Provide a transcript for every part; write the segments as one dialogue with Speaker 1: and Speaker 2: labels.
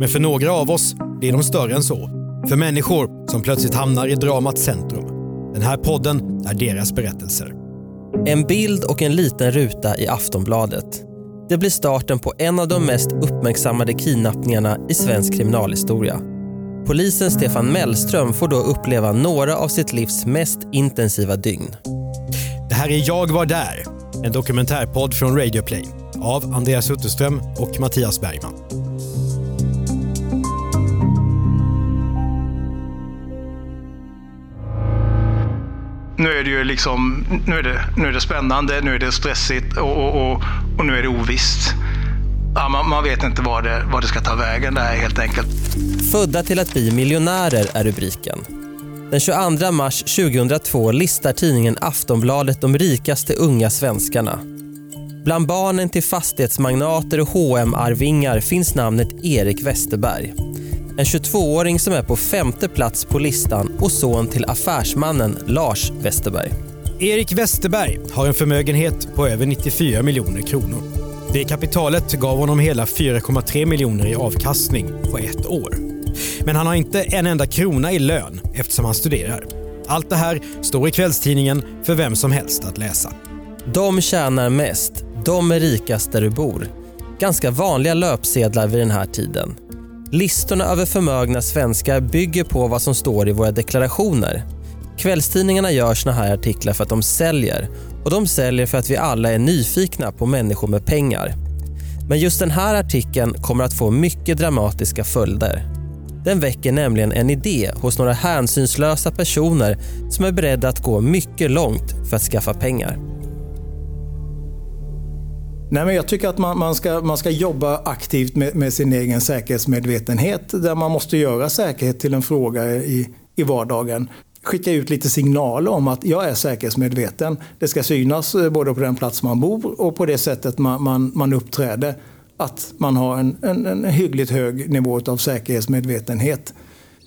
Speaker 1: Men för några av oss blir de större än så. För människor som plötsligt hamnar i dramats centrum. Den här podden är deras berättelser.
Speaker 2: En bild och en liten ruta i Aftonbladet. Det blir starten på en av de mest uppmärksammade kidnappningarna i svensk kriminalhistoria. Polisen Stefan Mellström får då uppleva några av sitt livs mest intensiva dygn.
Speaker 1: Det här är Jag var där, en dokumentärpodd från Radio Play av Andreas Utterström och Mattias Bergman.
Speaker 3: Nu är det ju liksom, nu är det, nu är det spännande, nu är det stressigt och, och, och, och nu är det ovisst. Ja, man, man vet inte vad det, vad det ska ta vägen där helt enkelt.
Speaker 2: Födda till att bli miljonärer är rubriken. Den 22 mars 2002 listar tidningen Aftonbladet de rikaste unga svenskarna. Bland barnen till fastighetsmagnater och hm arvingar finns namnet Erik Westerberg. En 22-åring som är på femte plats på listan och son till affärsmannen Lars Westerberg.
Speaker 1: Erik Westerberg har en förmögenhet på över 94 miljoner kronor. Det kapitalet gav honom hela 4,3 miljoner i avkastning på ett år. Men han har inte en enda krona i lön eftersom han studerar. Allt det här står i kvällstidningen för vem som helst att läsa.
Speaker 2: De tjänar mest, de är rikast där du bor. Ganska vanliga löpsedlar vid den här tiden. Listorna över förmögna svenskar bygger på vad som står i våra deklarationer. Kvällstidningarna gör såna här artiklar för att de säljer och de säljer för att vi alla är nyfikna på människor med pengar. Men just den här artikeln kommer att få mycket dramatiska följder. Den väcker nämligen en idé hos några hänsynslösa personer som är beredda att gå mycket långt för att skaffa pengar.
Speaker 4: Nej, men jag tycker att man, man, ska, man ska jobba aktivt med, med, sin egen säkerhetsmedvetenhet där man måste göra säkerhet till en fråga i, i vardagen. Skicka ut lite signaler om att jag är säkerhetsmedveten. Det ska synas eh, både på den plats man bor och på det sättet man, man, man uppträder. Att man har en, en, en hyggligt hög nivå av säkerhetsmedvetenhet.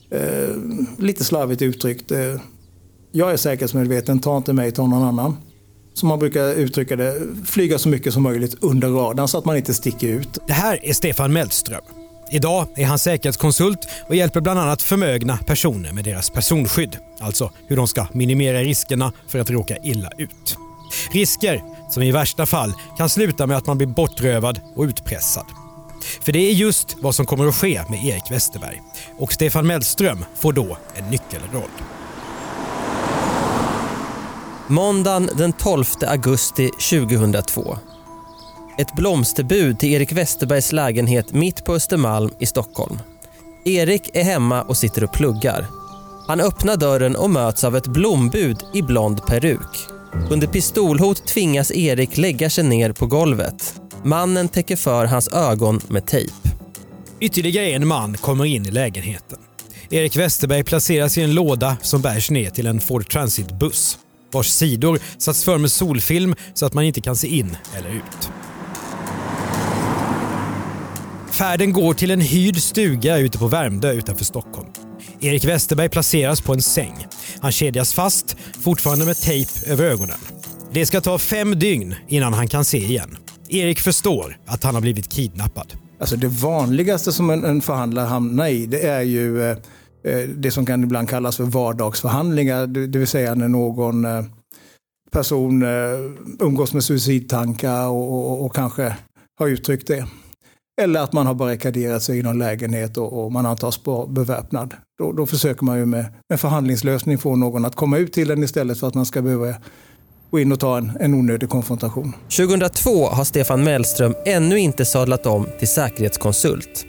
Speaker 4: Eh, lite slarvigt uttryckt. Eh, jag är säkerhetsmedveten, ta inte mig, ta någon annan som man brukar uttrycka det, flyga så mycket som möjligt under radarn så att man inte sticker ut.
Speaker 1: Det här är Stefan Mellström. Idag är han säkerhetskonsult och hjälper bland annat förmögna personer med deras personskydd. Alltså hur de ska minimera riskerna för att råka illa ut. Risker som i värsta fall kan sluta med att man blir bortrövad och utpressad. För det är just vad som kommer att ske med Erik Westerberg. Och Stefan Mellström får då en nyckelroll.
Speaker 2: Måndagen den 12 augusti 2002. Ett blomsterbud till Erik Westerbergs lägenhet mitt på Östermalm i Stockholm. Erik är hemma och sitter och pluggar. Han öppnar dörren och möts av ett blombud i blond peruk. Under pistolhot tvingas Erik lägga sig ner på golvet. Mannen täcker för hans ögon med tejp.
Speaker 1: Ytterligare en man kommer in i lägenheten. Erik Westerberg placeras i en låda som bärs ner till en Ford Transit-buss vars sidor satts för med solfilm så att man inte kan se in eller ut. Färden går till en hyrd stuga ute på Värmdö utanför Stockholm. Erik Westerberg placeras på en säng. Han kedjas fast, fortfarande med tejp över ögonen. Det ska ta fem dygn innan han kan se igen. Erik förstår att han har blivit kidnappad.
Speaker 4: Alltså det vanligaste som en, en förhandlare hamnar i det är ju eh, Eh, det som kan ibland kallas för vardagsförhandlingar. Det, vill säga när någon eh, person eh, umgås med suicidtankar och, och, och, kanske har uttryckt det. Eller att man har barrikaderat sig i någon lägenhet och, och man antas beväpnad. Då, då försöker man ju med med förhandlingslösning få någon att komma ut till den istället för att man ska behöva gå in och ta en, en onödig konfrontation.
Speaker 2: 2002 har Stefan Mellström ännu inte sadlat om till säkerhetskonsult.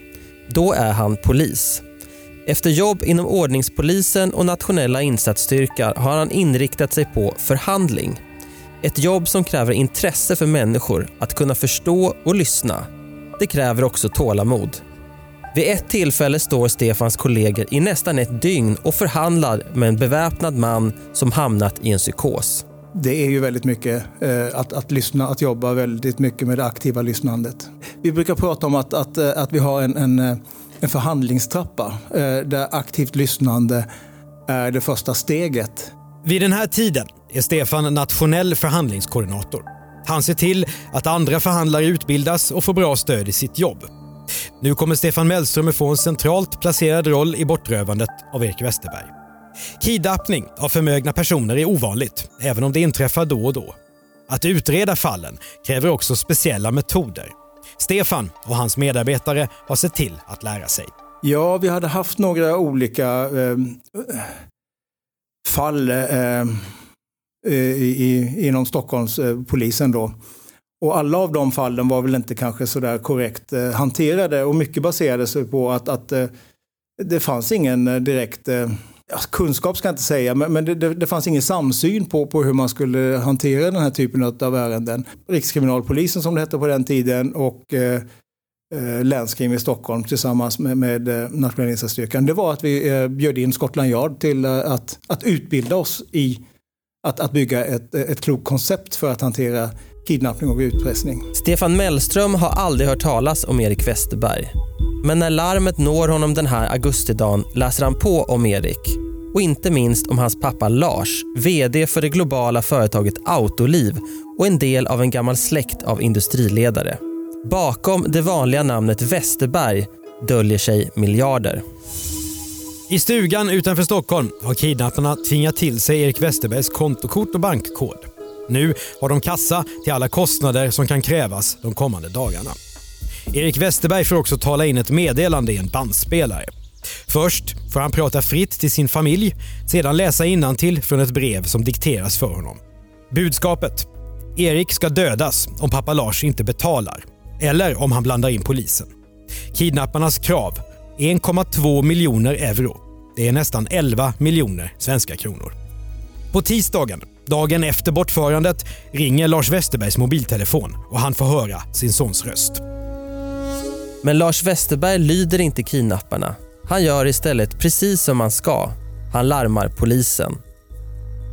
Speaker 2: Då är han polis. Efter jobb inom ordningspolisen och nationella insatsstyrkor har han inriktat sig på förhandling. Ett jobb som kräver intresse för människor, att kunna förstå och lyssna. Det kräver också tålamod. Vid ett tillfälle står Stefans kollegor i nästan ett dygn och förhandlar med en beväpnad man som hamnat i en psykos.
Speaker 4: Det är ju väldigt mycket eh, att, att lyssna, att jobba väldigt mycket med det aktiva lyssnandet. Vi brukar prata om att, att, eh, att vi har en, en, eh, en förhandlingstrappa eh, där aktivt lyssnande är det första steget.
Speaker 1: Vid den här tiden är Stefan nationell förhandlingskoordinator. Han ser till att andra förhandlare utbildas och får bra stöd i sitt jobb. Nu kommer Stefan Mellström att få en centralt placerad roll i bortrövandet av Erik Westerberg. Kidnappning av förmögna personer är ovanligt, även om det inträffar då och då. Att utreda fallen kräver också speciella metoder. Stefan och hans medarbetare har sett till att lära sig.
Speaker 4: Ja, vi hade haft några olika eh, fall eh, i, inom Stockholmspolisen. Eh, då. Och alla av de fallen var väl inte kanske sådär korrekt eh, hanterade och mycket baserade sig på att, att eh, det fanns ingen eh, direkt eh, ja, kunskap ska jag inte säga, men, men det, det, det, fanns ingen samsyn på, på hur man skulle hantera den här typen av ärenden. Rikskriminalpolisen som det hette på den tiden och eh, eh länskrim i Stockholm tillsammans med, med eh, nationella insatsstyrkan. Det var att vi eh, bjöd in Scotland Yard till eh, att, att utbilda oss i att, att bygga ett, ett klokt koncept för att hantera kidnappning och utpressning.
Speaker 2: Stefan Mellström har aldrig hört talas om Erik Westerberg. Men när larmet når honom den här augustidagen läser han på om Erik och inte minst om hans pappa Lars, VD för det globala företaget Autoliv och en del av en gammal släkt av industriledare. Bakom det vanliga namnet Westerberg döljer sig miljarder.
Speaker 1: I stugan utanför Stockholm har kidnapparna tvingat till sig Erik Westerbergs kontokort och bankkod. Nu har de kassa till alla kostnader som kan krävas de kommande dagarna. Erik Westerberg får också tala in ett meddelande i en bandspelare. Först får han prata fritt till sin familj, sedan läsa innantill från ett brev som dikteras för honom. Budskapet? Erik ska dödas om pappa Lars inte betalar. Eller om han blandar in polisen. Kidnapparnas krav? 1,2 miljoner euro. Det är nästan 11 miljoner svenska kronor. På tisdagen, dagen efter bortförandet, ringer Lars Westerbergs mobiltelefon och han får höra sin sons röst.
Speaker 2: Men Lars Westerberg lyder inte kidnapparna. Han gör istället precis som man ska. Han larmar polisen.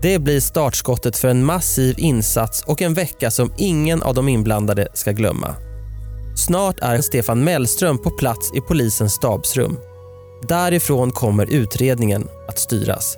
Speaker 2: Det blir startskottet för en massiv insats och en vecka som ingen av de inblandade ska glömma. Snart är Stefan Mellström på plats i polisens stabsrum. Därifrån kommer utredningen att styras.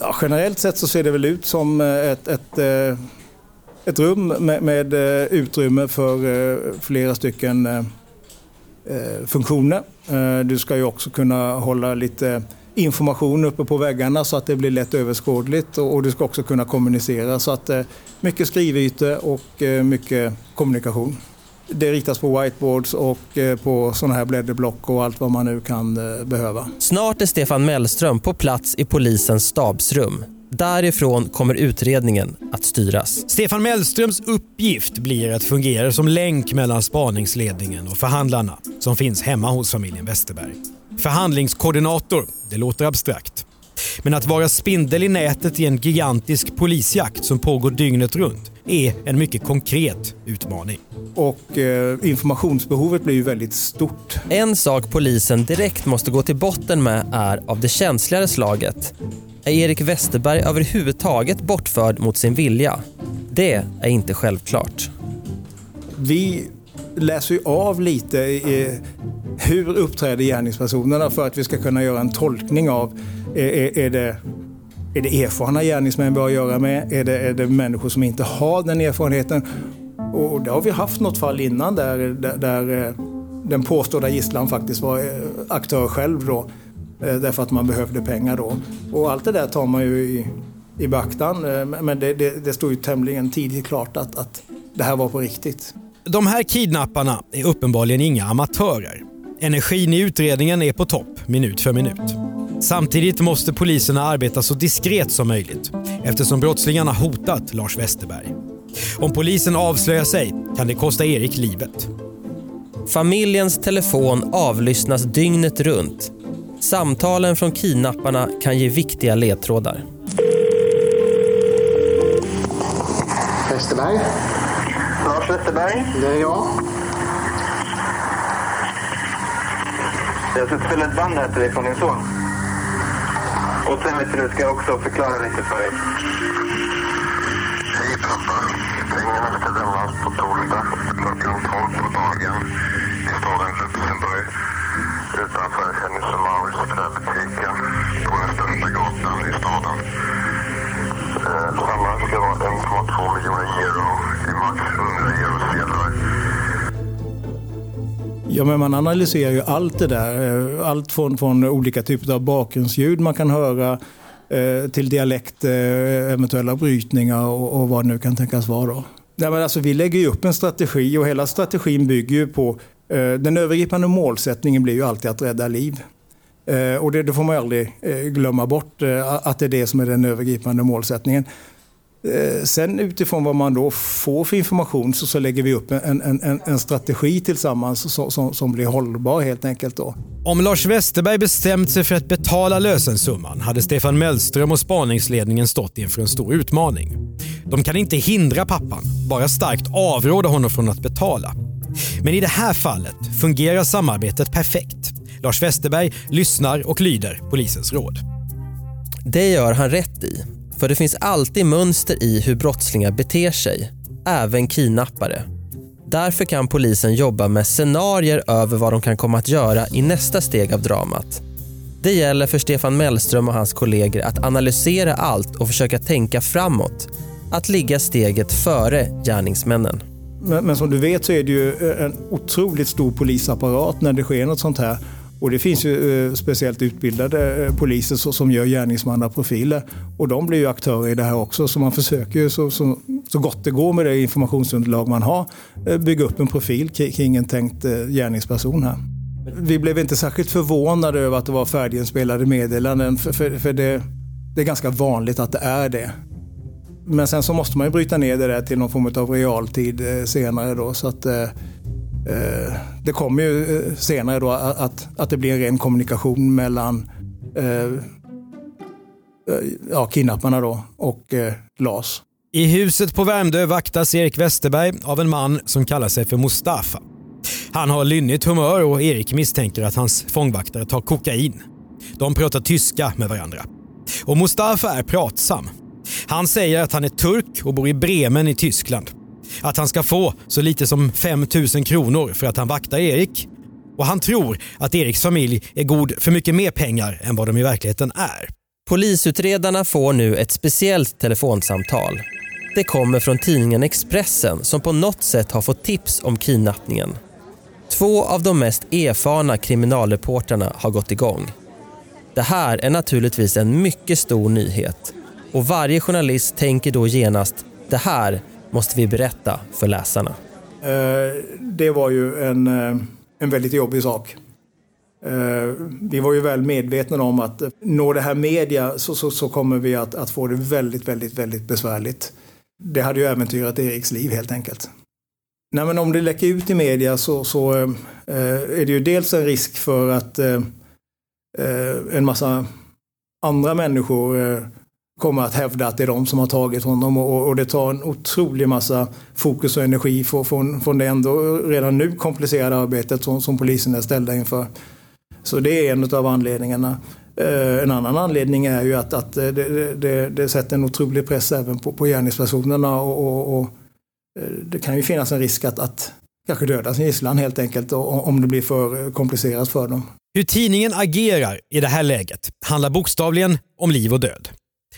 Speaker 4: Ja, generellt sett så ser det väl ut som eh, ett, ett, eh, ett rum med, med eh, utrymme för flera stycken funktioner. Du ska ju också kunna hålla lite information uppe på väggarna så att det blir lätt överskådligt och du ska också kunna kommunicera så att mycket skrivytor och mycket kommunikation. Det riktas på whiteboards och på sådana här blädderblock och allt vad man nu kan behöva.
Speaker 2: Snart är Stefan Mellström på plats i polisens stabsrum. Därifrån kommer utredningen att styras.
Speaker 1: Stefan Mellströms uppgift blir att fungera som länk mellan spaningsledningen och förhandlarna som finns hemma hos familjen Westerberg. Förhandlingskoordinator, det låter abstrakt. Men att vara spindel i nätet i en gigantisk polisjakt som pågår dygnet runt är en mycket konkret utmaning.
Speaker 4: Och eh, informationsbehovet blir ju väldigt stort.
Speaker 2: En sak polisen direkt måste gå till botten med är av det känsligare slaget. Är Erik Westerberg överhuvudtaget bortförd mot sin vilja? Det är inte självklart.
Speaker 4: Vi läser ju av lite i, hur uppträder gärningspersonerna för att vi ska kunna göra en tolkning av är, är det är det erfarna gärningsmän vi har att göra med? Är det, är det människor som inte har den erfarenheten? Och det har vi haft något fall innan där, där, där eh, den påstådda gisslan faktiskt var eh, aktör själv då. Eh, därför att man behövde pengar då. Och allt det där tar man ju i, i beaktan. Men det, det, det stod ju tämligen tidigt klart att, att det här var på riktigt.
Speaker 1: De här kidnapparna är uppenbarligen inga amatörer. Energin i utredningen är på topp minut för minut. Samtidigt måste poliserna arbeta så diskret som möjligt eftersom brottslingarna hotat Lars Westerberg. Om polisen avslöjar sig kan det kosta Erik livet.
Speaker 2: Familjens telefon avlyssnas dygnet runt. Samtalen från kidnapparna kan ge viktiga ledtrådar.
Speaker 5: Westerberg?
Speaker 6: Lars Westerberg?
Speaker 5: Det är jag.
Speaker 6: Jag ska spela ett band här till dig från din son. Och sen vet du, ska jag också förklara lite för dig.
Speaker 7: Hej pappa. Pengarna ska lämnas på torsdag klockan 12 på dagen i staden Luxemburg utanför Hennes och Mauritz träbutiken på den största gatan i staden. Eh, Samman ska vara 1,2 miljoner euro max 100.
Speaker 4: Ja, men man analyserar ju allt det där. Eh, allt från, från olika typer av bakgrundsljud man kan höra eh, till dialekt, eh, eventuella brytningar och, och, vad det nu kan tänkas vara. Då. Nej, men alltså, vi lägger ju upp en strategi och hela strategin bygger ju på eh, den övergripande målsättningen blir ju alltid att rädda liv. Eh, och det, det, får man aldrig eh, glömma bort, att det är det som är den övergripande målsättningen. Eh, sen utifrån vad man då får för information så, så lägger vi upp en, en, en strategi tillsammans som, som, som, blir hållbar helt enkelt. Då.
Speaker 1: Om Lars Westerberg bestämt sig för att betala lösensumman hade Stefan Mellström och spaningsledningen stått inför en stor utmaning. De kan inte hindra pappan, bara starkt avråda honom från att betala. Men i det här fallet fungerar samarbetet perfekt. Lars Westerberg lyssnar och lyder polisens råd.
Speaker 2: Det gör han rätt i. För det finns alltid mönster i hur brottslingar beter sig, även kidnappare. Därför kan polisen jobba med scenarier över vad de kan komma att göra i nästa steg av dramat. Det gäller för Stefan Mellström och hans kollegor att analysera allt och försöka tänka framåt. Att ligga steget före gärningsmännen.
Speaker 4: Men, men som du vet så är det ju en otroligt stor polisapparat när det sker något sånt här. Och det finns ju eh, speciellt utbildade eh, poliser som gör gärningsmannaprofiler. Och de blir ju aktörer i det här också. Så man försöker ju så, så, så gott det går med det informationsunderlag man har eh, bygga upp en profil kring en tänkt eh, gärningsperson här. Vi blev inte särskilt förvånade över att det var färdiginspelade meddelanden. För, för, för det, det är ganska vanligt att det är det. Men sen så måste man ju bryta ner det där till någon form av realtid eh, senare då. Så att, Eh, Eh, det kommer ju eh, senare då att, att det blir en ren kommunikation mellan eh, eh ja, kidnapparna då och eh, LAS.
Speaker 1: I huset på Värmdö vaktas Erik Westerberg av en man som kallar sig för Mustafa. Han har lynnigt humör och Erik misstänker att hans fångvaktare tar kokain. De pratar tyska med varandra. Och Mustafa är pratsam. Han säger att han är turk och bor i Bremen i Tyskland. Att han ska få så lite som 5 000 kronor för att han vaktar Erik. Och han tror att Eriks familj är god för mycket mer pengar än vad de i verkligheten är.
Speaker 2: Polisutredarna får nu ett speciellt telefonsamtal. Det kommer från tidningen Expressen som på något sätt har fått tips om kidnappningen. Två av de mest erfarna kriminalreportrarna har gått igång. Det här är naturligtvis en mycket stor nyhet och varje journalist tänker då genast det här måste vi berätta för läsarna.
Speaker 4: Eh, det var ju en, eh, en väldigt jobbig sak. Eh, vi var ju väl medvetna om att når det här media så, så, så, kommer vi att, att få det väldigt, väldigt, väldigt besvärligt. Det hade ju äventyrat Eriks liv helt enkelt. Nej, men om det läcker ut i media så, så är det ju dels en risk för att en massa andra människor kommer att hävda att det är de som har tagit honom och, och det tar en otrolig massa fokus och energi från, från, från det ändå redan nu komplicerade arbetet som, som polisen är ställda inför. Så det är en av anledningarna. Eh, en annan anledning är ju att, att det, det, det, sätter en otrolig press även på, på gärningspersonerna och, och, och, eh, det kan ju finnas en risk att, att kanske döda sin gisslan helt enkelt om det blir för komplicerat för dem.
Speaker 1: Hur tidningen agerar i det här läget handlar bokstavligen om liv och död.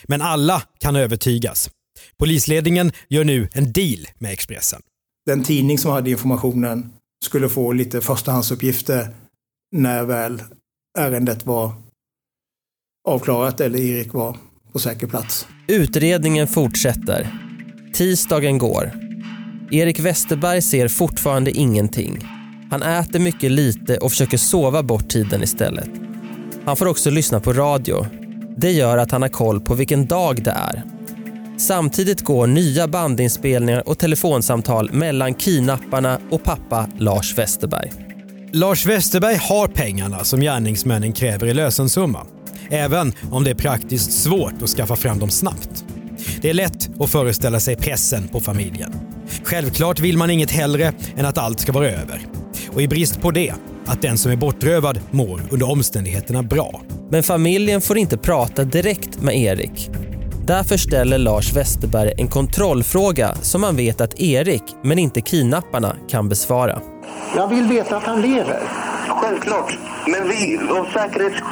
Speaker 1: Men alla kan övertygas. Polisledningen gör nu en deal med Expressen.
Speaker 4: Den tidning som hade informationen skulle få lite förstahandsuppgifter när väl ärendet var avklarat eller Erik var på säker plats.
Speaker 2: Utredningen fortsätter. Tisdagen går. Erik Westerberg ser fortfarande ingenting. Han äter mycket lite och försöker sova bort tiden istället. Han får också lyssna på radio. Det gör att han har koll på vilken dag det är. Samtidigt går nya bandinspelningar och telefonsamtal mellan kidnapparna och pappa Lars Westerberg.
Speaker 1: Lars Westerberg har pengarna som gärningsmännen kräver i lösensumma. Även om det är praktiskt svårt att skaffa fram dem snabbt. Det är lätt att föreställa sig pressen på familjen. Självklart vill man inget hellre än att allt ska vara över. Och i brist på det, att den som är bortrövad mår under omständigheterna bra.
Speaker 2: Men familjen får inte prata direkt med Erik. Därför ställer Lars Westerberg en kontrollfråga som man vet att Erik, men inte kidnapparna, kan besvara.
Speaker 5: Jag vill veta att han lever.
Speaker 6: Självklart. Men vi, av säkerhets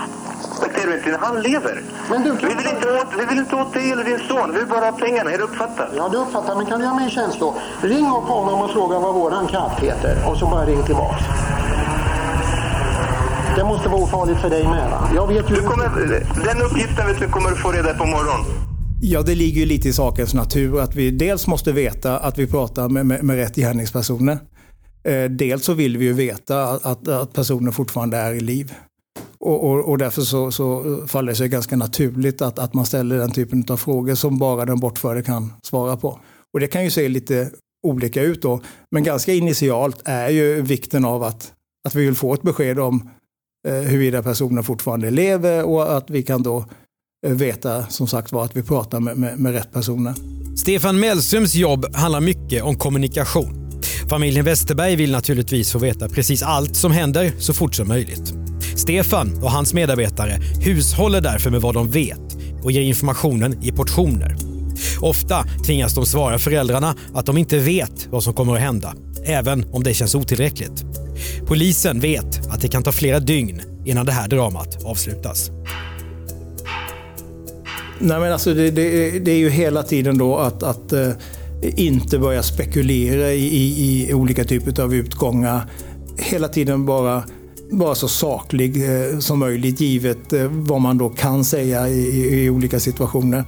Speaker 6: han lever. Men du, vi, vill inte åt, vi vill inte åt dig eller din son. Vi vill bara ha pengarna. Är du uppfattat?
Speaker 5: Ja, du uppfattar. Men kan du göra mig en tjänst då? Ring upp honom och fråga vad våran katt heter. Och så bara ring tillbaks. Det måste vara ofarligt för dig med va? Jag vet ju...
Speaker 6: Du kommer, den uppgiften vet du kommer du få reda på imorgon.
Speaker 4: Ja, det ligger ju lite i sakens natur att vi dels måste veta att vi pratar med, med, med rätt gärningspersoner. Eh, dels så vill vi ju veta att, att personen fortfarande är i liv. Och, och, och, därför så, så faller det sig ganska naturligt att, att man ställer den typen av frågor som bara den bortförde kan svara på. Och det kan ju se lite olika ut då. Men ganska initialt är ju vikten av att, att vi vill få ett besked om Eh, huruvida personen fortfarande lever och att vi kan då eh, veta som sagt var att vi pratar med, med, med rätt personer.
Speaker 1: Stefan Mellströms jobb handlar mycket om kommunikation. Familjen Westerberg vill naturligtvis få veta precis allt som händer så fort som möjligt. Stefan och hans medarbetare hushåller därför med vad de vet och ger informationen i portioner. Ofta tvingas de svara föräldrarna att de inte vet vad som kommer att hända, även om det känns otillräckligt. Polisen vet att det kan ta flera dygn innan det här dramat avslutas.
Speaker 4: Nej, men alltså det, det, det är ju hela tiden då att, att eh, inte börja spekulera i, i, i olika typer av utgångar. Hela tiden bara vara så saklig eh, som möjligt givet eh, vad man då kan säga i, i olika situationer.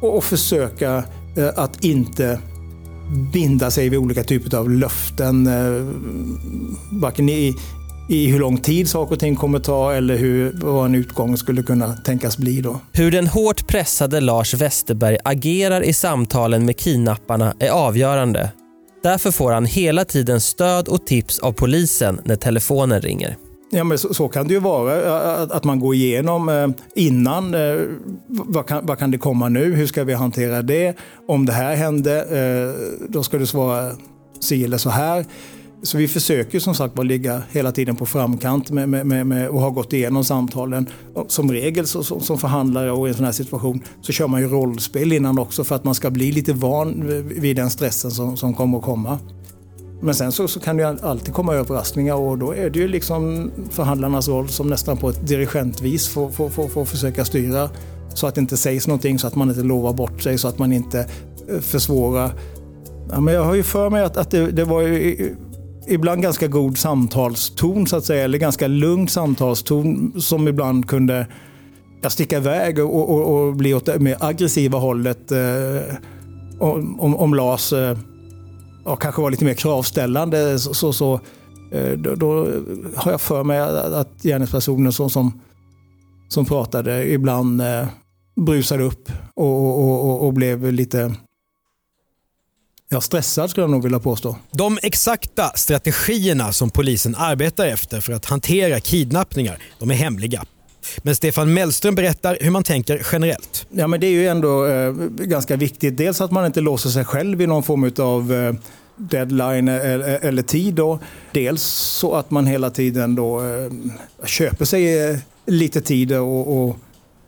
Speaker 4: Och, och försöka eh, att inte binda sig vid olika typer av löften. Eh, varken i, i hur lång tid saker och ting kommer ta eller hur, vad en utgång skulle kunna tänkas bli. Då.
Speaker 2: Hur den hårt pressade Lars Westerberg agerar i samtalen med kidnapparna är avgörande Därför får han hela tiden stöd och tips av polisen när telefonen ringer.
Speaker 4: Ja, men så, så, kan det ju vara, att man går igenom eh, innan. Eh, vad kan, vad kan det komma nu? Hur ska vi hantera det? Om det här hände, eh, då ska du svara si eller så här. Så vi försöker som sagt bara ligga hela tiden på framkant med, med, med, och har gått igenom samtalen. Som regel så, som, som förhandlare och i en sån här situation så kör man ju rollspel innan också för att man ska bli lite van vid den stressen som, som kommer att komma. Men sen så, så, kan det ju alltid komma överraskningar och då är det ju liksom förhandlarnas roll som nästan på ett dirigentvis får, får, får, får försöka styra så att det inte sägs någonting, så att man inte lovar bort sig, så att man inte eh, försvårar. Ja, men jag har ju för mig att, att det, det var ju ibland ganska god samtalston så att säga, eller ganska lugn samtalston som ibland kunde sticka iväg och, och, och bli åt det mer aggressiva hållet. Eh, om, om Lars eh, ja, kanske var lite mer kravställande så, så, så eh, då, då, har jag för mig att, gärningspersonen som, som, som pratade ibland eh, brusade upp och, och, och blev lite Ja, stressad skulle jag nog vilja påstå.
Speaker 1: De exakta strategierna som polisen arbetar efter för att hantera kidnappningar, de är hemliga. Men Stefan Mellström berättar hur man tänker generellt.
Speaker 4: Ja, men det är ju ändå eh, ganska viktigt. Dels att man inte låser sig själv i någon form av eh, deadline eller, eller tid. Då. Dels så att man hela tiden då, eh, köper sig eh, lite tid och, och,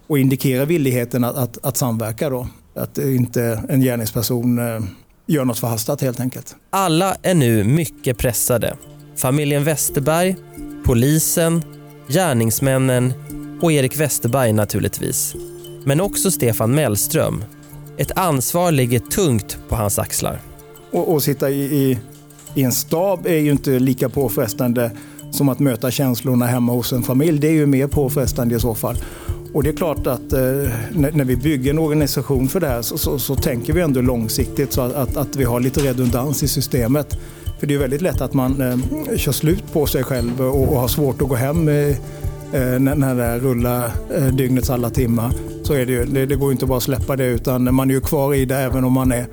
Speaker 4: och indikerar villigheten att, att, att samverka. Då. Att inte en gärningsperson eh, gör något förhastat helt enkelt.
Speaker 2: Alla är nu mycket pressade. Familjen Westerberg, polisen, gärningsmännen och Erik Westerberg naturligtvis. Men också Stefan Mellström. Ett ansvar ligger tungt på hans axlar.
Speaker 4: Och, och sitta i, i, i en stab är ju inte lika påfrestande som att möta känslorna hemma hos en familj. Det är ju mer påfrestande i så fall. Och det är klart att eh, när, när, vi bygger en organisation för det här så, så, så tänker vi ändå långsiktigt så att, att, att, vi har lite redundans i systemet. För det är väldigt lätt att man eh, kör slut på sig själv och, och har svårt att gå hem eh, Eh, när, när det rullar eh, dygnets alla timmar. Så är det ju. Det, det går inte bara att släppa det utan man är ju kvar i det även om man är,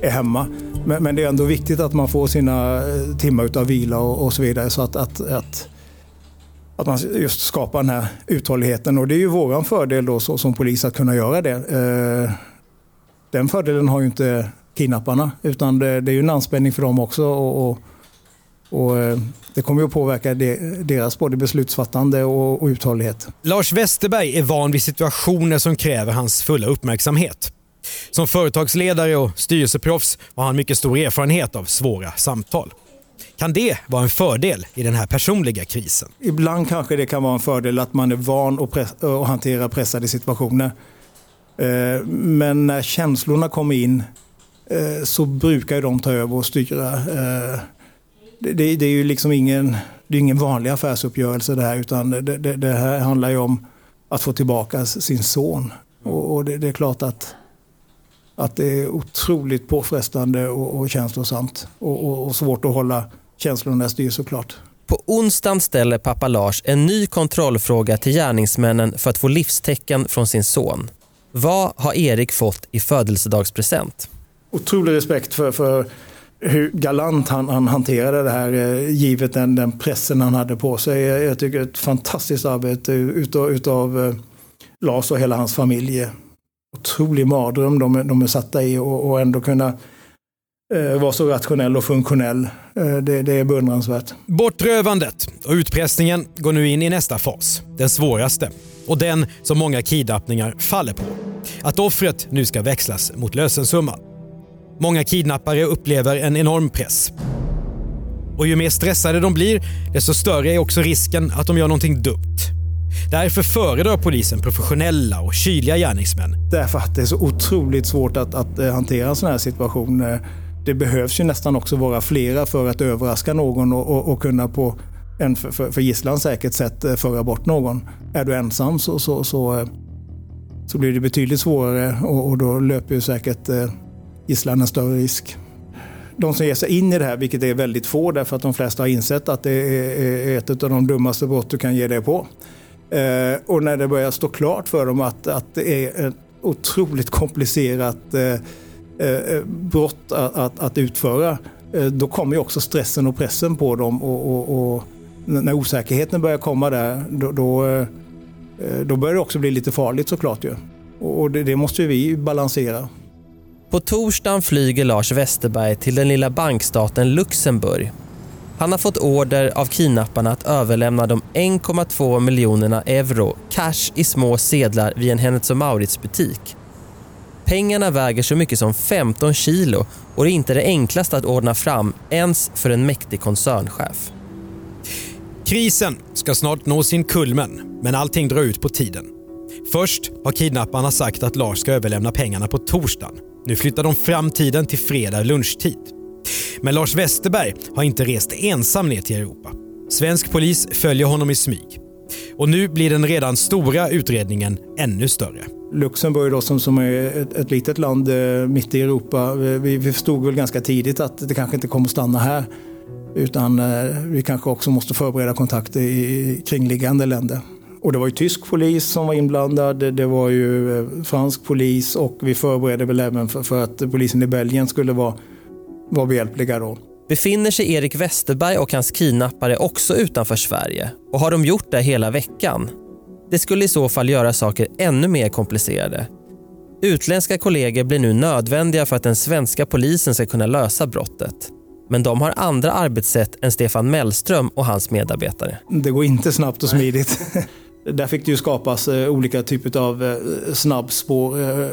Speaker 4: är hemma. Men, men, det är ändå viktigt att man får sina eh, timmar utav vila och, och så vidare så att, att, att att man just skapar den här uthålligheten. Och det är ju våran fördel då så, som polis att kunna göra det. Eh, den fördelen har ju inte kidnapparna utan det, det är ju en anspänning för dem också. Och, och, och eh, det kommer att påverka deras både beslutsfattande och, och uthållighet.
Speaker 1: Lars Westerberg är van vid situationer som kräver hans fulla uppmärksamhet. Som företagsledare och styrelseproffs har han mycket stor erfarenhet av svåra samtal. Kan det vara en fördel i den här personliga krisen?
Speaker 4: Ibland kanske det kan vara en fördel att man är van att, press- att hantera pressade situationer. Eh, men när känslorna kommer in eh, så brukar de ta över och styra. Eh, det, är ju liksom ingen, det är ingen vanlig affärsuppgörelse det här utan det, det, det här handlar ju om att få tillbaka sin son. Och, och det, det, är klart att, att det är otroligt påfrestande och, och känslosamt och, och, och svårt att hålla känslorna styr såklart.
Speaker 2: På onsdagen ställer pappa Lars en ny kontrollfråga till gärningsmännen för att få livstecken från sin son. Vad har Erik fått i födelsedagspresent?
Speaker 4: Otrolig respekt för, för hur galant han, han hanterade det här eh, givet den, den pressen han hade på sig. Jag tycker ett fantastiskt arbete utav, utav eh, Lars och hela hans familj. Otrolig mardröm de, de är satta i och, och ändå kunna var vara så rationell och funktionell. Det, det är beundransvärt.
Speaker 1: Bortrövandet och utpressningen går nu in i nästa fas. Den svåraste. Och den som många kidnappningar faller på. Att offret nu ska växlas mot lösensumman. Många kidnappare upplever en enorm press. Och ju mer stressade de blir, desto större är också risken att de gör någonting dumt. Därför föredrar polisen professionella och kyliga gärningsmän.
Speaker 4: Därför att det är så otroligt svårt att, att eh, hantera en sån här situation eh, det behövs ju nästan också vara flera för att överraska någon och, och, och kunna på en för, för, för gisslan säkert sätt eh, föra bort någon. Är du ensam så, så, så, så blir det betydligt svårare och, och då löper ju säkert eh, gisslan en större risk. De som ger sig in i det här, vilket är väldigt få därför att de flesta har insett att det är ett av de dummaste brott du kan ge dig på. Eh, och när det börjar stå klart för dem att, att det är ett otroligt komplicerat eh, eh, brott att, att, att, utföra, då kommer ju också stressen och pressen på dem och, och, och när osäkerheten börjar komma där, då, då, då, börjar det också bli lite farligt såklart ju. Och det, det måste vi balansera.
Speaker 2: På torsdagen flyger Lars Westerberg till den lilla bankstaten Luxemburg. Han har fått order av kidnapparna att överlämna de 1,2 miljonerna euro cash i små sedlar vid en Hennes Mauritz butik. Pengarna väger så mycket som 15 kilo och det är inte det enklaste att ordna fram ens för en mäktig koncernchef.
Speaker 1: Krisen ska snart nå sin kulmen, men allting drar ut på tiden. Först har kidnapparna sagt att Lars ska överlämna pengarna på torsdagen. Nu flyttar de fram tiden till fredag lunchtid. Men Lars Westerberg har inte rest ensam ner till Europa. Svensk polis följer honom i smyg. Och nu blir den redan stora utredningen ännu större.
Speaker 4: Luxemburg då, som, som är ett, ett litet land eh, mitt i Europa. Vi, vi förstod väl ganska tidigt att det kanske inte kommer att stanna här. Utan eh, vi kanske också måste förbereda kontakter i kringliggande länder. Och det var ju tysk polis som var inblandad, det var ju eh, fransk polis och vi förberedde väl även för, för att polisen i Belgien skulle vara, vara behjälpliga då.
Speaker 2: Befinner sig Erik Westerberg och hans kidnappare också utanför Sverige? Och har de gjort det hela veckan? Det skulle i så fall göra saker ännu mer komplicerade. Utländska kollegor blir nu nödvändiga för att den svenska polisen ska kunna lösa brottet. Men de har andra arbetssätt än Stefan Mellström och hans medarbetare.
Speaker 4: Det går inte snabbt och smidigt. Där fick det ju skapas eh, olika typer av eh, snabbspår. Eh,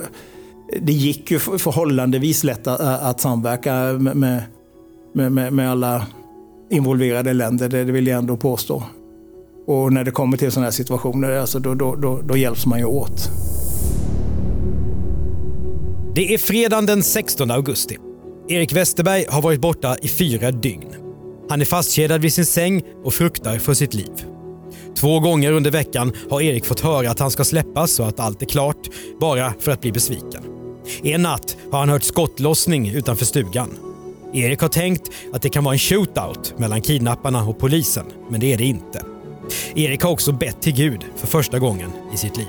Speaker 4: det gick ju förhållandevis lätt att, att samverka med, med, med, med alla involverade länder, det vill jag ändå påstå. Och när det kommer till sådana här situationer, alltså då, då, då, då hjälps man ju åt.
Speaker 1: Det är fredagen den 16 augusti. Erik Westerberg har varit borta i fyra dygn. Han är fastkedjad vid sin säng och fruktar för sitt liv. Två gånger under veckan har Erik fått höra att han ska släppas och att allt är klart, bara för att bli besviken. En natt har han hört skottlossning utanför stugan. Erik har tänkt att det kan vara en shootout mellan kidnapparna och polisen, men det är det inte. Erik har också bett till Gud för första gången i sitt liv.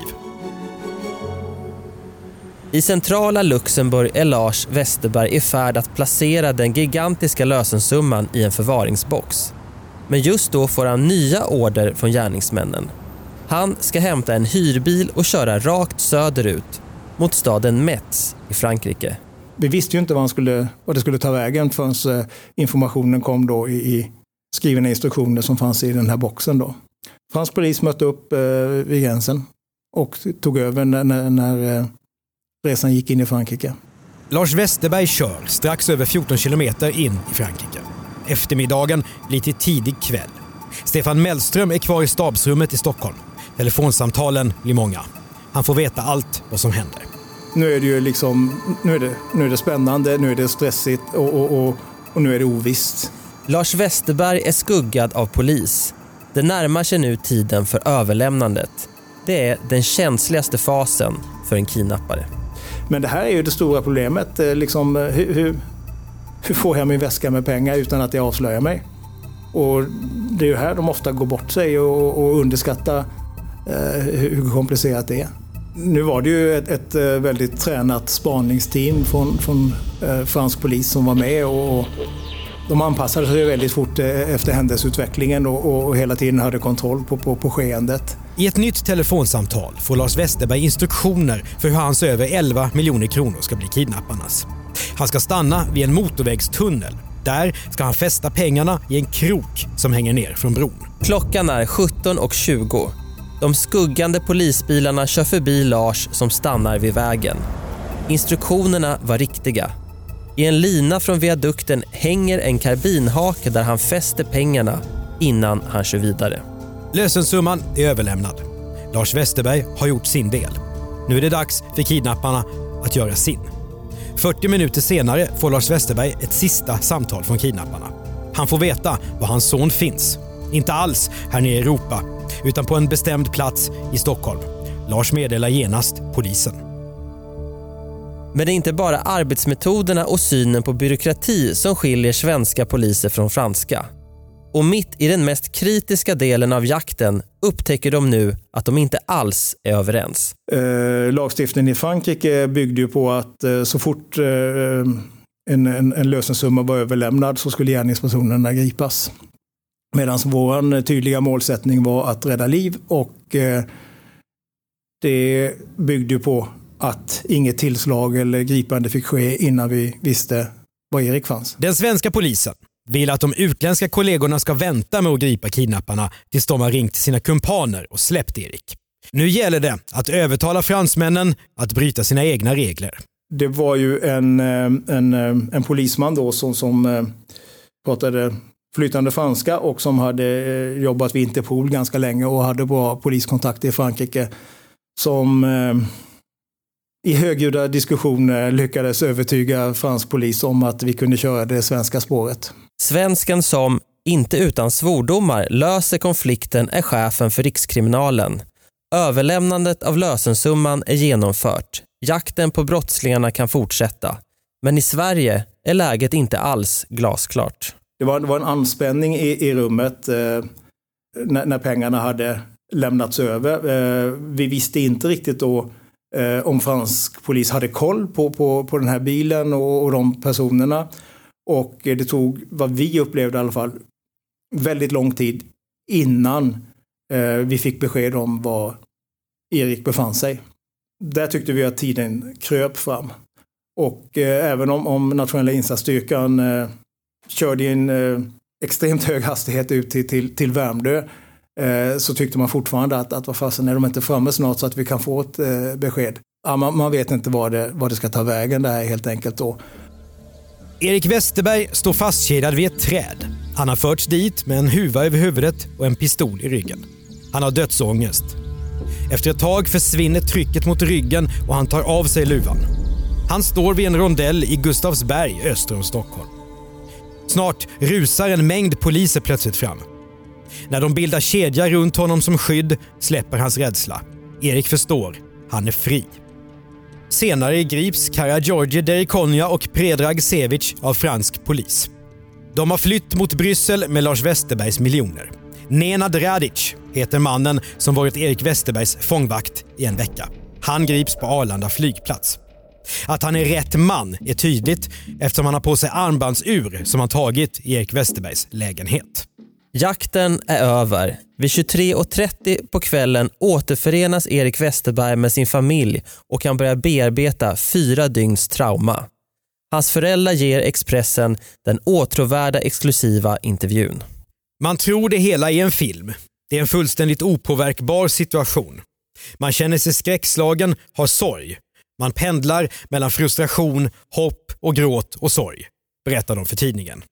Speaker 2: I centrala Luxemburg är Lars Westerberg i färd att placera den gigantiska lösensumman i en förvaringsbox. Men just då får han nya order från gärningsmännen. Han ska hämta en hyrbil och köra rakt söderut mot staden Metz i Frankrike.
Speaker 4: Vi visste ju inte vad, skulle, vad det skulle ta vägen förrän eh, informationen kom då i, i skrivna instruktioner som fanns i den här boxen. Då. Fransk polis mötte upp eh, vid gränsen och tog över när, när, när eh, resan gick in i Frankrike.
Speaker 1: Lars Westerberg kör strax över 14 kilometer in i Frankrike. Eftermiddagen blir till tidig kväll. Stefan Mellström är kvar i stabsrummet i Stockholm. Telefonsamtalen blir många. Han får veta allt vad som händer.
Speaker 4: Nu är det ju liksom, nu är det, nu är det spännande, nu är det stressigt och, och, och, och nu är det ovisst.
Speaker 2: Lars Westerberg är skuggad av polis. Det närmar sig nu tiden för överlämnandet. Det är den känsligaste fasen för en kidnappare.
Speaker 4: Men det här är ju det stora problemet. Eh, liksom, eh, hur, hur, hur får jag min väska med pengar utan att jag avslöjar mig? Och det är ju här de ofta går bort sig och, och underskattar eh, hur komplicerat det är. Nu var det ju ett, ett eh, väldigt tränat spaningsteam från, från eh, fransk polis som var med och, och de anpassade sig väldigt fort eh, efter händelseutvecklingen och, och hela tiden hade kontroll på, på, på skeendet.
Speaker 1: I ett nytt telefonsamtal får Lars Westerberg instruktioner för hur hans över 11 miljoner kronor ska bli kidnapparnas. Han ska stanna vid en motorvägstunnel. Där ska han fästa pengarna i en krok som hänger ner från bron.
Speaker 2: Klockan är 17.20. De skuggande polisbilarna kör förbi Lars som stannar vid vägen. Instruktionerna var riktiga. I en lina från viadukten hänger en karbinhake där han fäster pengarna innan han kör vidare.
Speaker 1: Lösensumman är överlämnad. Lars Westerberg har gjort sin del. Nu är det dags för kidnapparna att göra sin. 40 minuter senare får Lars Westerberg ett sista samtal från kidnapparna. Han får veta var hans son finns. Inte alls här nere i Europa, utan på en bestämd plats i Stockholm. Lars meddelar genast polisen.
Speaker 2: Men det är inte bara arbetsmetoderna och synen på byråkrati som skiljer svenska poliser från franska. Och mitt i den mest kritiska delen av jakten upptäcker de nu att de inte alls är överens.
Speaker 4: Eh, lagstiftningen i Frankrike byggde ju på att eh, så fort eh, en, en, en lösensumma var överlämnad så skulle gärningspersonerna gripas. Medan vår tydliga målsättning var att rädda liv och eh, det byggde på att inget tillslag eller gripande fick ske innan vi visste var Erik fanns.
Speaker 1: Den svenska polisen vill att de utländska kollegorna ska vänta med att gripa kidnapparna tills de har ringt sina kumpaner och släppt Erik. Nu gäller det att övertala fransmännen att bryta sina egna regler.
Speaker 4: Det var ju en, eh, en, eh, en polisman då som, som eh, pratade flytande franska och som hade jobbat vid Interpol ganska länge och hade bra poliskontakter i Frankrike. Som i högljudda diskussioner lyckades övertyga fransk polis om att vi kunde köra det svenska spåret.
Speaker 2: Svensken som, inte utan svordomar, löser konflikten är chefen för Rikskriminalen. Överlämnandet av lösensumman är genomfört. Jakten på brottslingarna kan fortsätta. Men i Sverige är läget inte alls glasklart.
Speaker 4: Det var, det var en anspänning i, i rummet eh, när, när, pengarna hade lämnats över. Eh, vi visste inte riktigt då eh, om fransk polis hade koll på, på, på den här bilen och, och de personerna. Och det tog, vad vi upplevde i alla fall, väldigt lång tid innan eh, vi fick besked om var Erik befann sig. Där tyckte vi att tiden kröp fram. Och eh, även om, om nationella insatsstyrkan eh, körde i en eh, extremt hög hastighet ut till, till, till Värmdö eh, så tyckte man fortfarande att, att vad fasen är de inte framme snart så att vi kan få ett eh, besked. ja, man, man, vet inte vad det, vad det ska ta vägen det här helt enkelt. Då.
Speaker 1: Erik Westerberg står fastkedjad vid ett träd. Han har förts dit med en huva över huvudet och en pistol i ryggen. Han har dödsångest. Efter ett tag försvinner trycket mot ryggen och han tar av sig luvan. Han står vid en rondell i Gustavsberg öster om Stockholm. Snart rusar en mängd poliser plötsligt fram. När de bildar kedja runt honom som skydd släpper hans rädsla. Erik förstår. Han är fri. Senare grips Karageorgi Derikonja och Predrag Sevic av fransk polis. De har flytt mot Bryssel med Lars Westerbergs miljoner. Nenad Radic heter mannen som varit Erik Westerbergs fångvakt i en vecka. Han grips på Arlanda flygplats. Att han är rätt man är tydligt eftersom han har på sig armbandsur som han tagit i Erik Westerbergs lägenhet.
Speaker 2: Jakten är över. Vid 23.30 på kvällen återförenas Erik Westerberg med sin familj och kan börja bearbeta fyra dygns trauma. Hans föräldrar ger Expressen den åtråvärda exklusiva intervjun.
Speaker 1: Man tror det hela är en film. Det är en fullständigt opåverkbar situation. Man känner sig skräckslagen, har sorg. Man pendlar mellan frustration, hopp och gråt och sorg, berättar de för tidningen.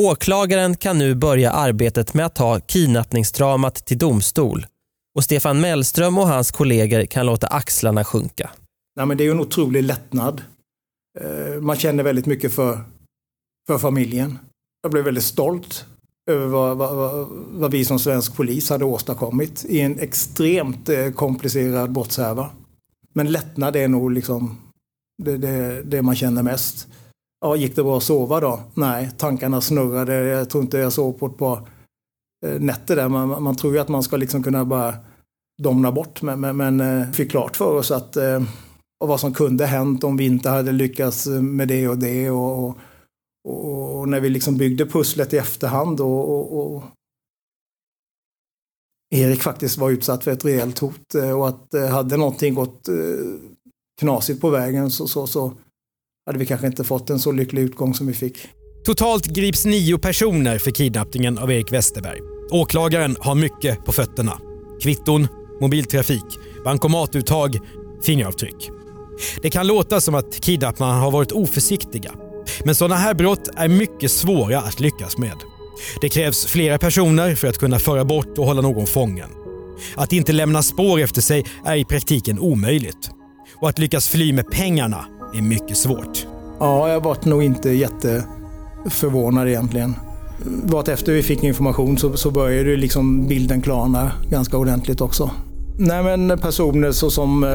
Speaker 2: Åklagaren kan nu börja arbetet med att ta kidnappningsdramat till domstol och Stefan Mellström och hans kollegor kan låta axlarna sjunka.
Speaker 4: Nej, men det är en otrolig lättnad. Eh, man känner väldigt mycket för, för familjen. Jag blev väldigt stolt över vad, vad, vad vi som svensk polis hade åstadkommit i en extremt eh, komplicerad brottshärva. Men lättnad är nog liksom det, det, det man känner mest. Ja, gick det bra att sova då? Nej, tankarna snurrade. Jag tror inte jag sov på ett par eh, nätter där. Man, man tror ju att man ska liksom kunna bara domna bort. Men, men, men eh, fick klart för oss att och vad som kunde hänt om vi inte hade lyckats med det och det. Och, och, och när vi liksom byggde pusslet i efterhand och, och, och, Erik faktiskt var utsatt för ett rejält hot och att hade någonting gått knasigt på vägen så, så, så hade vi kanske inte fått en så lycklig utgång som vi fick.
Speaker 1: Totalt grips nio personer för kidnappningen av Erik Westerberg. Åklagaren har mycket på fötterna. Kvitton, mobiltrafik, bankomatuttag, fingeravtryck. Det kan låta som att kidnapparna har varit oförsiktiga. Men sådana här brott är mycket svåra att lyckas med. Det krävs flera personer för att kunna föra bort och hålla någon fången. Att inte lämna spår efter sig är i praktiken omöjligt. Och att lyckas fly med pengarna är mycket svårt.
Speaker 4: Ja, jag var nog inte jätteförvånad egentligen. Vart efter vi fick information så, så började liksom bilden klarna ganska ordentligt också. Nej, men personer så som eh,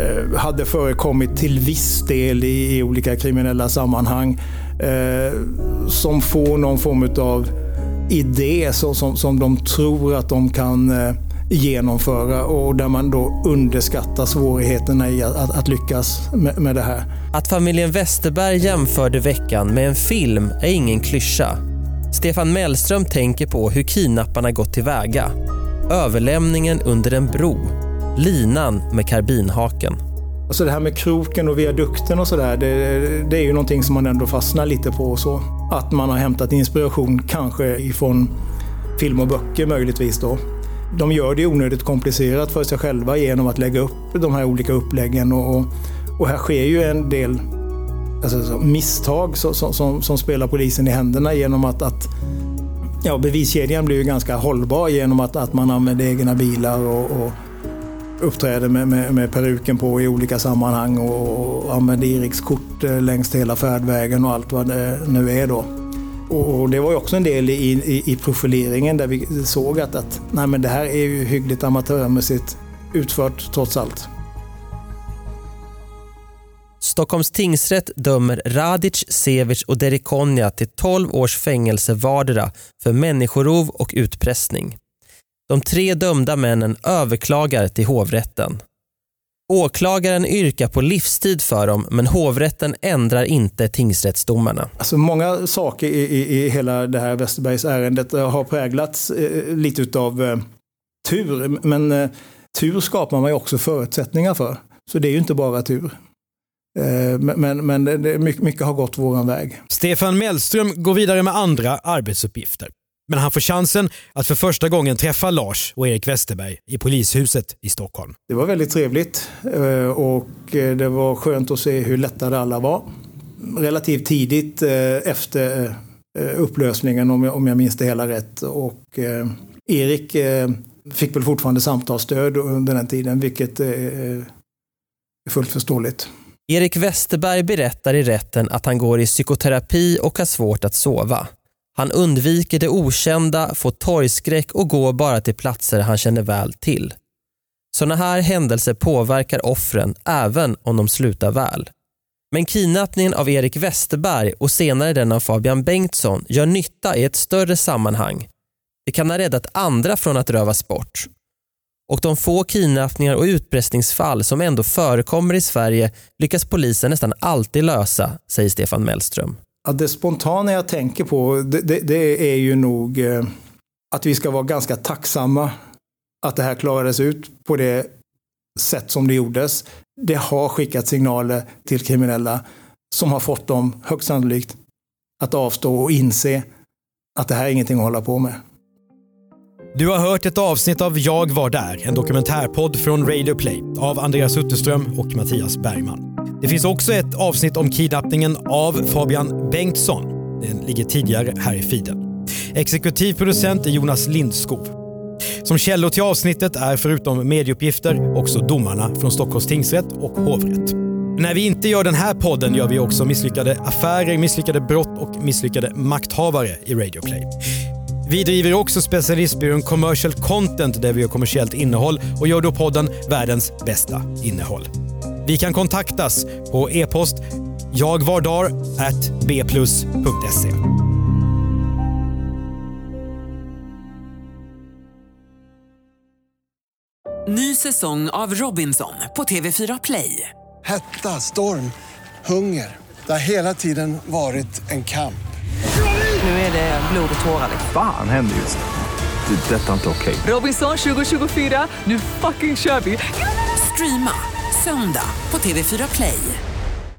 Speaker 4: eh, hade förekommit till viss del i, i olika kriminella sammanhang. Eh, som får någon form av idé så, som, som de tror att de kan eh, genomföra och där man då underskattar svårigheterna i att, att, att lyckas med, med det här.
Speaker 2: Att familjen Westerberg jämförde veckan med en film är ingen klyscha. Stefan Mellström tänker på hur kidnapparna gått tillväga. Överlämningen under en bro. Linan med karbinhaken.
Speaker 4: Alltså det här med kroken och viadukten och sådär, det, det, är ju någonting som man ändå fastnar lite på. Så. Att man har hämtat inspiration kanske ifrån film och böcker möjligtvis då. De gör det onödigt komplicerat för sig själva genom att lägga upp de här olika uppläggen. Och, och här sker ju en del alltså, misstag som, som, som, spelar polisen i händerna genom att, att ja, beviskedjan blir ju ganska hållbar genom att, att man använder egna bilar och, och uppträder med, med, med, peruken på i olika sammanhang och, och använder Eriks kort eh, längs hela färdvägen och allt vad det nu är då. Och det var ju också en del i, i, i profileringen där vi såg att, att nej men det här är ju hyggligt amatörmässigt utfört trots allt.
Speaker 2: Stockholms tingsrätt dömer Radic, Sevic och Derikonja till 12 års fängelse vardera för människorov och utpressning. De tre dömda männen överklagar till hovrätten. Åklagaren yrkar på livstid för dem men hovrätten ändrar inte tingsrättsdomarna.
Speaker 4: Alltså många saker i, i, i hela det här Westerbergs ärendet har präglats eh, lite av eh, tur. Men eh, tur skapar man ju också förutsättningar för. Så det är ju inte bara tur. Eh, men, men det, mycket, mycket har gått våran väg.
Speaker 1: Stefan Mellström går vidare med andra arbetsuppgifter. Men han får chansen att för första gången träffa Lars och Erik Westerberg i polishuset i Stockholm.
Speaker 4: Det var väldigt trevligt eh, och eh, det var skönt att se hur lättade alla var. Relativt tidigt eh, efter upplösningen om jag minns det hela rätt. Och Erik fick väl fortfarande samtalsstöd under den tiden vilket är fullt förståeligt.
Speaker 2: Erik Westerberg berättar i rätten att han går i psykoterapi och har svårt att sova. Han undviker det okända, får torgskräck och går bara till platser han känner väl till. Sådana här händelser påverkar offren även om de slutar väl. Men kidnappningen av Erik Westerberg och senare den av Fabian Bengtsson gör nytta i ett större sammanhang. Det kan ha räddat andra från att rövas bort. Och de få kidnappningar och utpressningsfall som ändå förekommer i Sverige lyckas polisen nästan alltid lösa, säger Stefan Mellström.
Speaker 4: Ja, det spontana jag tänker på det, det, det är ju nog eh, att vi ska vara ganska tacksamma att det här klarades ut på det sätt som det gjordes. Det har skickat signaler till kriminella som har fått dem högst sannolikt att avstå och inse att det här är ingenting att hålla på med.
Speaker 1: Du har hört ett avsnitt av Jag var där, en dokumentärpodd från Radio Play av Andreas Utterström och Mattias Bergman. Det finns också ett avsnitt om kidnappningen av Fabian Bengtsson. Den ligger tidigare här i feeden. Exekutiv producent är Jonas Lindskov. Som källor till avsnittet är förutom medieuppgifter också domarna från Stockholms tingsrätt och hovrätt. När vi inte gör den här podden gör vi också misslyckade affärer, misslyckade brott och misslyckade makthavare i Radio Play. Vi driver också specialistbyrån Commercial Content där vi gör kommersiellt innehåll och gör då podden världens bästa innehåll. Vi kan kontaktas på e-post jagvardar@bplus.se.
Speaker 8: Ny säsong av Robinson på TV4 Play.
Speaker 9: Hetta, storm, hunger. Det har hela tiden varit en kamp.
Speaker 8: Nu är det blod och tårar.
Speaker 10: Fan händer just det. det är detta är inte okej.
Speaker 8: Okay. Robinson 2024, nu fucking kör vi.
Speaker 11: Streama söndag på TV4 Play.